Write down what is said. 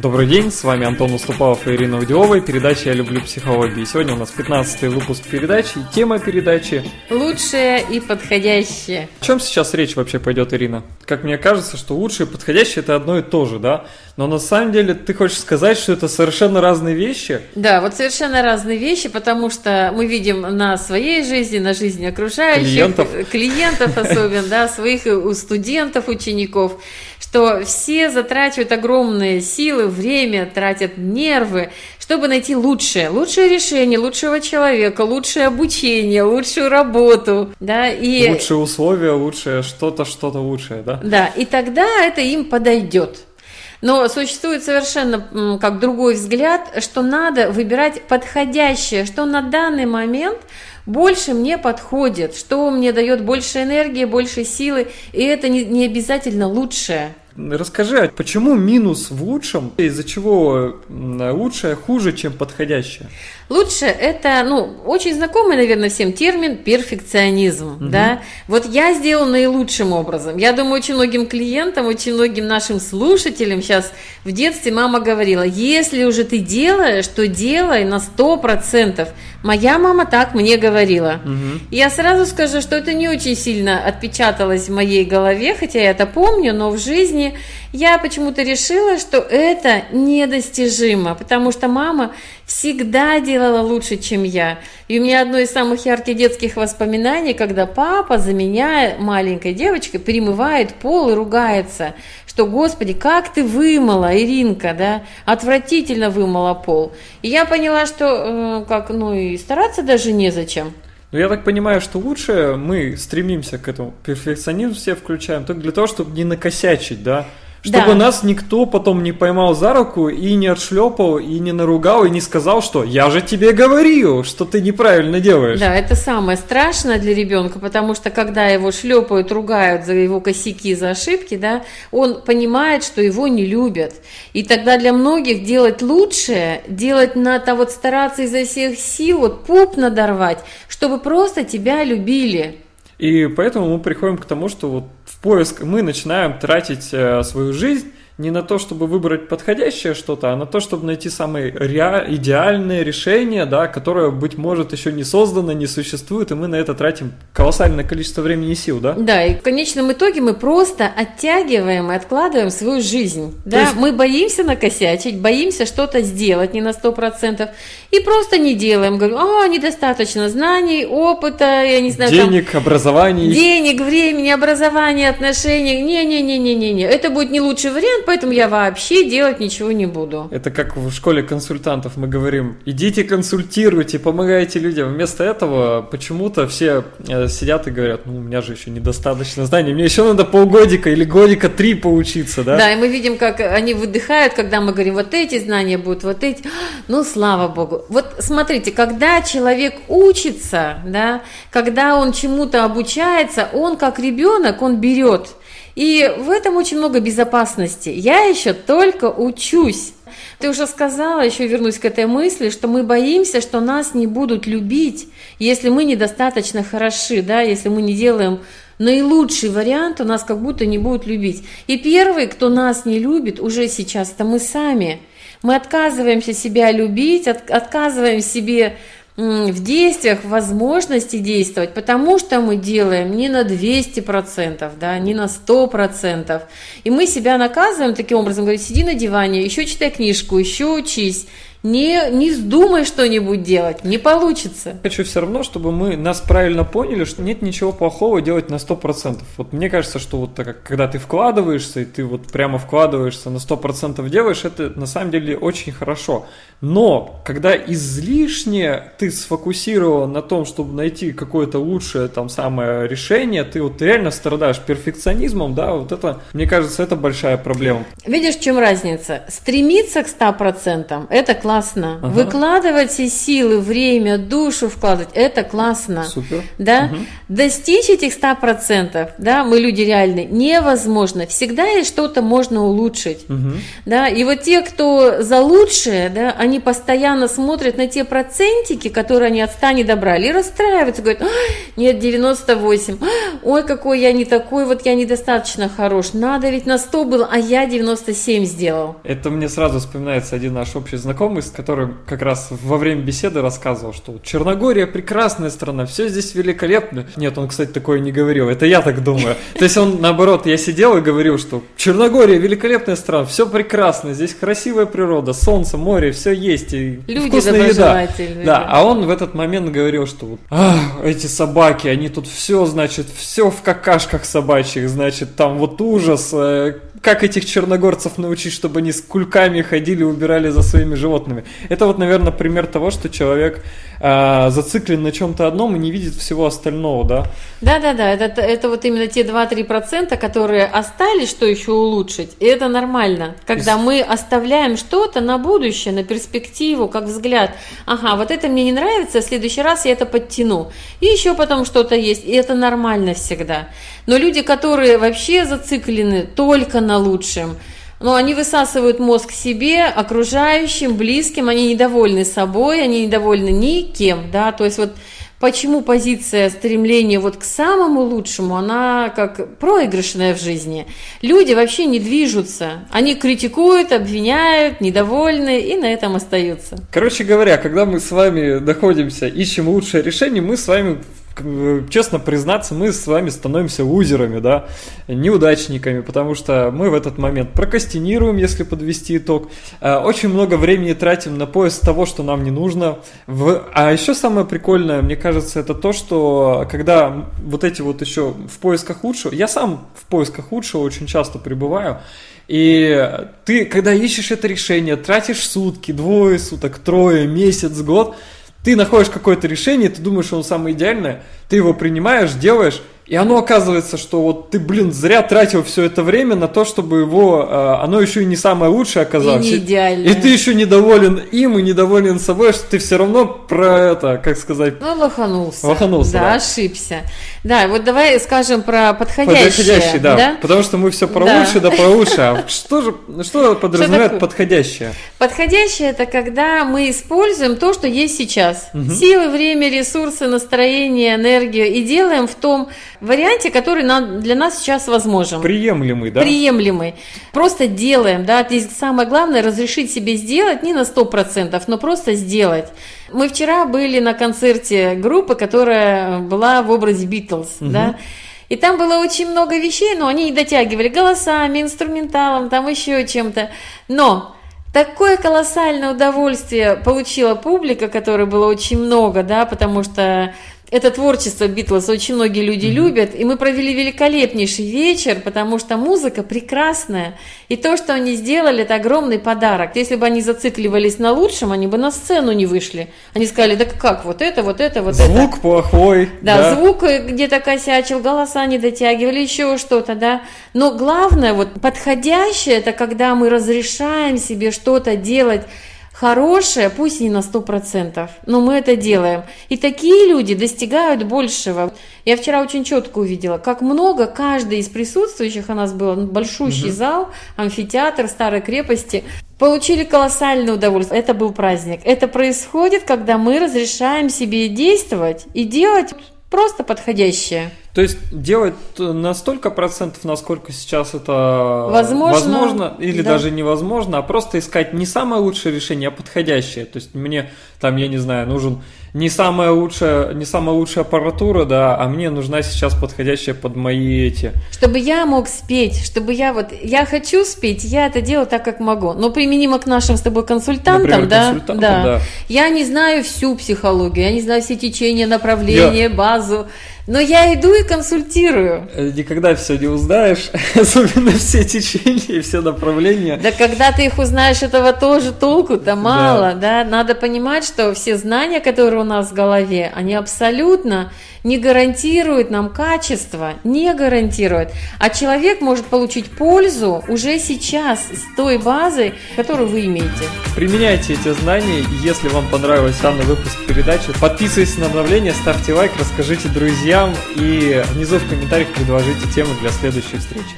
Добрый день, с вами Антон Уступалов и Ирина Удилова и передача «Я люблю психологию». Сегодня у нас 15 выпуск передачи и тема передачи Лучшее и подходящее. О чем сейчас речь вообще пойдет, Ирина? Как мне кажется, что лучшее и подходящее это одно и то же, да? Но на самом деле ты хочешь сказать, что это совершенно разные вещи? Да, вот совершенно разные вещи, потому что мы видим на своей жизни, на жизни окружающих, Клиентов. клиентов особенно, да, своих студентов, учеников, что все затрачивают огромные силы, время, тратят нервы, чтобы найти лучшее, лучшее решение, лучшего человека, лучшее обучение, лучшую работу, да, и... Лучшие условия, лучшее что-то, что-то лучшее, да? Да, и тогда это им подойдет. Но существует совершенно как другой взгляд, что надо выбирать подходящее, что на данный момент больше мне подходит, что мне дает больше энергии, больше силы, и это не, не обязательно лучшее. Расскажи, а почему минус в лучшем, из-за чего лучшее хуже, чем подходящее? Лучше это, ну, очень знакомый, наверное, всем термин перфекционизм, да. Вот я сделал наилучшим образом. Я думаю, очень многим клиентам, очень многим нашим слушателям сейчас в детстве мама говорила, если уже ты делаешь, то делай на сто процентов. Моя мама так мне говорила. Я сразу скажу, что это не очень сильно отпечаталось в моей голове, хотя я это помню, но в жизни я почему-то решила, что это недостижимо, потому что мама всегда делала лучше, чем я. И у меня одно из самых ярких детских воспоминаний, когда папа за меня, маленькой девочкой, перемывает пол и ругается, что, господи, как ты вымыла, Иринка, да, отвратительно вымыла пол. И я поняла, что, э, как, ну и стараться даже незачем. Ну, я так понимаю, что лучше мы стремимся к этому. Перфекционизм все включаем только для того, чтобы не накосячить, да? Чтобы Да. нас никто потом не поймал за руку и не отшлепал, и не наругал, и не сказал, что «я же тебе говорил, что ты неправильно делаешь». Да, это самое страшное для ребенка, потому что когда его шлепают, ругают за его косяки, за ошибки, да, он понимает, что его не любят. И тогда для многих делать лучшее, делать надо вот стараться изо всех сил, вот пуп надорвать, чтобы просто тебя любили. И поэтому мы приходим к тому, что вот в поиск мы начинаем тратить э, свою жизнь не на то, чтобы выбрать подходящее что-то, а на то, чтобы найти самое идеальное решение, да, которое, быть может, еще не создано, не существует, и мы на это тратим колоссальное количество времени и сил, да? Да, и в конечном итоге мы просто оттягиваем и откладываем свою жизнь. Да? есть- Мы боимся накосячить, боимся что-то сделать не на 100%, и просто не делаем. Говорю, а, недостаточно знаний, опыта, я не знаю, там, Денег, образование. денег, времени, образования, отношений. Не-не-не-не-не-не. Это будет не лучший вариант, поэтому я вообще делать ничего не буду. Это как в школе консультантов мы говорим, идите консультируйте, помогайте людям. Вместо этого почему-то все э, сидят и говорят, ну у меня же еще недостаточно знаний, мне еще надо полгодика или годика три поучиться, да? Да, и мы видим, как они выдыхают, когда мы говорим, вот эти знания будут, вот эти. Ну, слава богу. Вот смотрите, когда человек учится, да, когда он чему-то обучается, он как ребенок, он берет. И в этом очень много безопасности. Я еще только учусь. Ты уже сказала, еще вернусь к этой мысли, что мы боимся, что нас не будут любить, если мы недостаточно хороши, да, если мы не делаем наилучший вариант, у нас как будто не будут любить. И первый, кто нас не любит уже сейчас, это мы сами. Мы отказываемся себя любить, от- отказываем себе в действиях возможности действовать, потому что мы делаем не на 200%, да, не на 100%. И мы себя наказываем таким образом, говорим, сиди на диване, еще читай книжку, еще учись, не, не вздумай что-нибудь делать, не получится. Хочу все равно, чтобы мы нас правильно поняли, что нет ничего плохого делать на 100%. Вот мне кажется, что вот так, как- когда ты вкладываешься, и ты вот прямо вкладываешься на 100% делаешь, это на самом деле очень хорошо. Но когда излишне ты сфокусирован на том, чтобы найти какое-то лучшее там самое решение, ты вот реально страдаешь перфекционизмом, да, вот это, мне кажется, это большая проблема. Видишь, в чем разница? Стремиться к 100% – это классно. Классно. Ага. Выкладывать все силы, время, душу вкладывать, это классно. Супер. Да? Угу. Достичь этих 100%, да, мы люди реальные, невозможно. Всегда есть что-то можно улучшить. Угу. Да? И вот те, кто за лучшее, да, они постоянно смотрят на те процентики, которые они от 100 не добрали, и расстраиваются, говорят, нет, 98, ой, какой я не такой, вот я недостаточно хорош, надо ведь на 100 было, а я 97 сделал. Это мне сразу вспоминается один наш общий знакомый, с которым как раз во время беседы рассказывал, что Черногория прекрасная страна, все здесь великолепно. Нет, он, кстати, такое не говорил, это я так думаю. То есть он, наоборот, я сидел и говорил, что Черногория великолепная страна, все прекрасно, здесь красивая природа, солнце, море, все есть, и Люди вкусная еда. Да, а он в этот момент говорил, что вот, эти собаки, они тут все, значит, все в какашках собачьих, значит, там вот ужас, э, как этих черногорцев научить, чтобы они с кульками ходили убирали за своими животными. Это вот, наверное, пример того, что человек э, зациклен на чем-то одном и не видит всего остального, да? Да, да, да. Это, это вот именно те 2-3%, которые остались, что еще улучшить. И это нормально. Когда и... мы оставляем что-то на будущее, на перспективу, как взгляд. Ага, вот это мне не нравится, в следующий раз я это подтяну. И еще потом что-то есть. И это нормально всегда. Но люди, которые вообще зациклены только на лучшем, но они высасывают мозг себе, окружающим, близким, они недовольны собой, они недовольны никем, да, то есть вот почему позиция стремления вот к самому лучшему, она как проигрышная в жизни. Люди вообще не движутся, они критикуют, обвиняют, недовольны и на этом остаются. Короче говоря, когда мы с вами находимся, ищем лучшее решение, мы с вами честно признаться, мы с вами становимся лузерами, да, неудачниками, потому что мы в этот момент прокастинируем, если подвести итог, э, очень много времени тратим на поиск того, что нам не нужно. А еще самое прикольное, мне кажется, это то, что когда вот эти вот еще в поисках лучшего, я сам в поисках лучшего очень часто пребываю, и ты, когда ищешь это решение, тратишь сутки, двое суток, трое, месяц, год, ты находишь какое-то решение, ты думаешь, что оно самое идеальное, ты его принимаешь, делаешь, и оно оказывается, что вот ты, блин, зря тратил все это время на то, чтобы его, э, оно еще и не самое лучшее оказалось. И не идеальное. И ты еще недоволен им и недоволен собой, что ты все равно про это, как сказать... Ну, лоханулся. Лоханулся, да. да. ошибся. Да, вот давай скажем про подходящее. Подходящий, да. да. Потому что мы все про да. лучше, да про лучше. А что же, что подразумевает что подходящее? Подходящее это когда мы используем то, что есть сейчас. Угу. Силы, время, ресурсы, настроение, энергию и делаем в том варианте, который нам, для нас сейчас возможен. Приемлемый, да? Приемлемый. Просто делаем, да. Здесь самое главное разрешить себе сделать не на 100%, но просто сделать. Мы вчера были на концерте группы, которая была в образе Битлз, угу. да. И там было очень много вещей, но они не дотягивали голосами, инструменталом, там еще чем-то. Но Такое колоссальное удовольствие получила публика, которой было очень много, да, потому что это творчество Битлз очень многие люди mm-hmm. любят, и мы провели великолепнейший вечер, потому что музыка прекрасная, и то, что они сделали, это огромный подарок. Если бы они зацикливались на лучшем, они бы на сцену не вышли. Они сказали, да как, вот это, вот это, вот звук это. Звук плохой. Да, да, звук где-то косячил, голоса не дотягивали, еще что-то, да. Но главное, вот подходящее, это когда мы разрешаем себе что-то делать хорошее, пусть не на 100%, но мы это делаем. И такие люди достигают большего. Я вчера очень четко увидела, как много каждый из присутствующих, у нас был большущий угу. зал, амфитеатр старой крепости, получили колоссальное удовольствие. Это был праздник. Это происходит, когда мы разрешаем себе действовать и делать просто подходящее. То есть делать на столько процентов, насколько сейчас это возможно, возможно или да. даже невозможно, а просто искать не самое лучшее решение, а подходящее. То есть мне там, я не знаю, нужен не самая лучшая, не самая лучшая аппаратура, да, а мне нужна сейчас подходящая под мои эти. Чтобы я мог спеть, чтобы я вот, я хочу спеть, я это делаю так, как могу. Но применимо к нашим с тобой консультантам, Например, да, консультантам да. да. Я не знаю всю психологию, я не знаю все течения, направления, я... базу. Но я иду и консультирую. Э, никогда все не узнаешь, особенно все течения и все направления. Да когда ты их узнаешь, этого тоже толку-то мало, да. да? Надо понимать, что все знания, которые у нас в голове, они абсолютно не гарантируют нам качество, не гарантируют. А человек может получить пользу уже сейчас с той базой, которую вы имеете. Применяйте эти знания. Если вам понравился данный выпуск передачи, подписывайтесь на обновление, ставьте лайк, расскажите друзьям и внизу в комментариях предложите темы для следующей встречи.